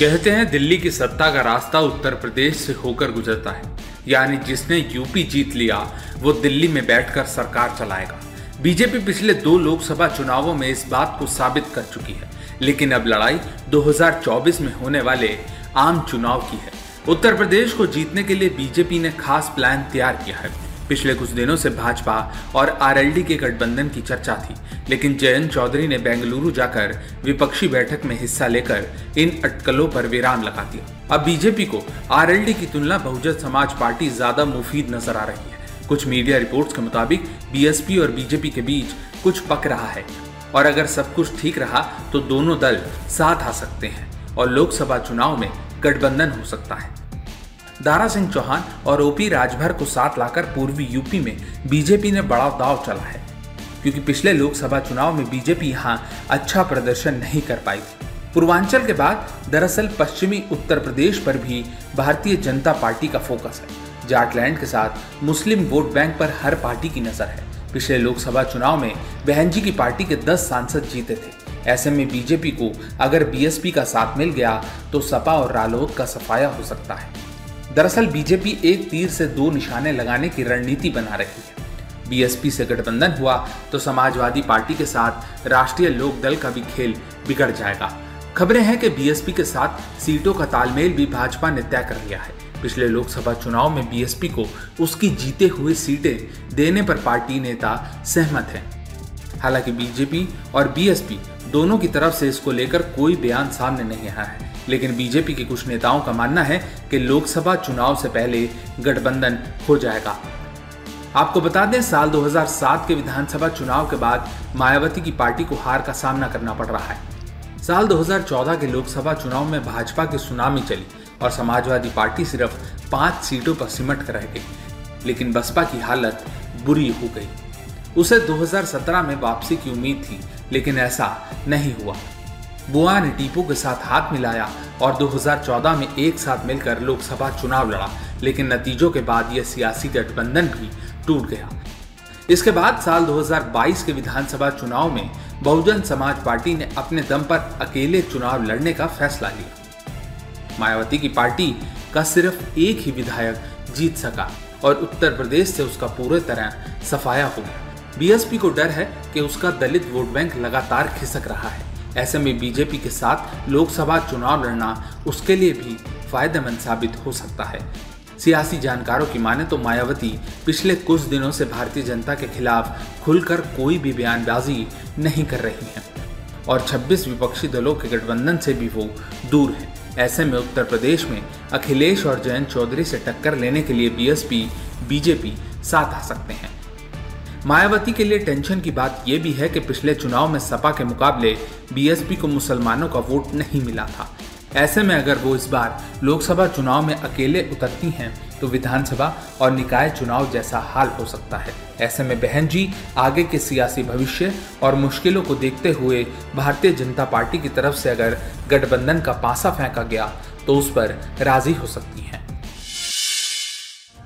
कहते हैं दिल्ली की सत्ता का रास्ता उत्तर प्रदेश से होकर गुजरता है। यानी जिसने यूपी जीत लिया, वो दिल्ली में बैठकर सरकार चलाएगा। बीजेपी पिछले दो लोकसभा चुनावों में इस बात को साबित कर चुकी है। लेकिन अब लड़ाई 2024 में होने वाले आम चुनाव की है। उत्तर प्रदेश को जीतने के लिए बीजेपी ने खास प्लान तैयार किया है। पिछले कुछ दिनों से भाजपा और आरएलडी के गठबंधन की चर्चा थी, लेकिन जयंत चौधरी ने बेंगलुरु जाकर विपक्षी बैठक में हिस्सा लेकर इन अटकलों पर विराम लगा दिया। अब बीजेपी को आरएलडी की तुलना बहुजन समाज पार्टी ज़्यादा मुफीद नज़र आ रही है। कुछ मीडिया रिपोर्ट्स के मुताबिक बीएसपी और बीजेपी के बीच कुछ पक रहा है, और अगर सब कुछ ठीक रहा तो दोनों दल साथ आ सकते हैं और लोकसभा चुनाव में गठबंधन हो सकता है। दारा सिंह चौहान और ओपी राजभर को साथ लाकर पूर्वी यूपी में बीजेपी ने बड़ा दाव चला है, क्योंकि पिछले लोकसभा चुनाव में बीजेपी यहाँ अच्छा प्रदर्शन नहीं कर पाई। थी पूर्वांचल के बाद दरअसल पश्चिमी उत्तर प्रदेश पर भी भारतीय जनता पार्टी का फोकस है। जाटलैंड के साथ मुस्लिम वोट बैंक पर हर पार्टी की नज़र है। पिछले लोकसभा चुनाव में बहन जी की पार्टी के 10 सांसद जीते थे। ऐसे में बीजेपी को अगर बीएसपी का साथ मिल गया तो सपा और रालोद का सफाया हो सकता है। दरअसल बीजेपी एक तीर से दो निशाने लगाने की रणनीति बना रही है। बीएसपी से गठबंधन हुआ तो समाजवादी पार्टी के साथ राष्ट्रीय लोक दल का भी खेल बिगड़ जाएगा। खबरें हैं कि बीएसपी के साथ सीटों का तालमेल भी भाजपा ने तय कर लिया है। पिछले लोकसभा चुनाव में बीएसपी को उसकी जीते हुए सीटें देने पर पार्टी नेता सहमत हैं। हालाँकि बीजेपी और बीएसपी दोनों की तरफ़ से इसको लेकर कोई बयान सामने नहीं आया है। लेकिन बीजेपी के कुछ नेताओं का मानना है कि लोकसभा चुनाव से पहले गठबंधन हो जाएगा। आपको बता दें, साल 2007 के विधानसभा चुनाव के बाद मायावती की पार्टी को हार का सामना करना पड़ रहा है। साल 2014 के लोकसभा चुनाव में भाजपा की सुनामी चली और समाजवादी पार्टी सिर्फ़ पाँच सीटों पर सिमट कर रह गई। लेकिन बसपा की हालत बुरी हो गई। उसे 2017 में वापसी की उम्मीद थी, लेकिन ऐसा नहीं हुआ। बुआ ने टीपू के साथ हाथ मिलाया और 2014 में एक साथ मिलकर लोकसभा चुनाव लड़ा, लेकिन नतीजों के बाद यह सियासी गठबंधन भी टूट गया। इसके बाद साल 2022 के विधानसभा चुनाव में बहुजन समाज पार्टी ने अपने दम पर अकेले चुनाव लड़ने का फैसला लिया। मायावती की पार्टी का सिर्फ़ एक ही विधायक जीत सका और उत्तर प्रदेश से उसका पूरे तरह सफाया हो गया। बीएसपी को डर है कि उसका दलित वोट बैंक लगातार खिसक रहा है। ऐसे में बीजेपी के साथ लोकसभा चुनाव लड़ना उसके लिए भी फ़ायदेमंद साबित हो सकता है। सियासी जानकारों की माने तो मायावती पिछले कुछ दिनों से भारतीय जनता के खिलाफ खुलकर कोई भी बयानबाजी नहीं कर रही हैं। और 26 विपक्षी दलों के गठबंधन से भी वो दूर हैं। ऐसे में उत्तर प्रदेश में अखिलेश और जयंत चौधरी से टक्कर लेने के लिए बीएसपी बीजेपी साथ आ सकते हैं। मायावती के लिए टेंशन की बात यह भी है कि पिछले चुनाव में सपा के मुकाबले बीएसपी को मुसलमानों का वोट नहीं मिला था। ऐसे में अगर वो इस बार लोकसभा चुनाव में अकेले उतरती हैं तो विधानसभा और निकाय चुनाव जैसा हाल हो सकता है। ऐसे में बहन जी, आगे के सियासी भविष्य और मुश्किलों को देखते हुए भारतीय जनता पार्टी की तरफ़ से अगर गठबंधन का पासा फेंका गया तो उस पर राज़ी हो सकती हैं।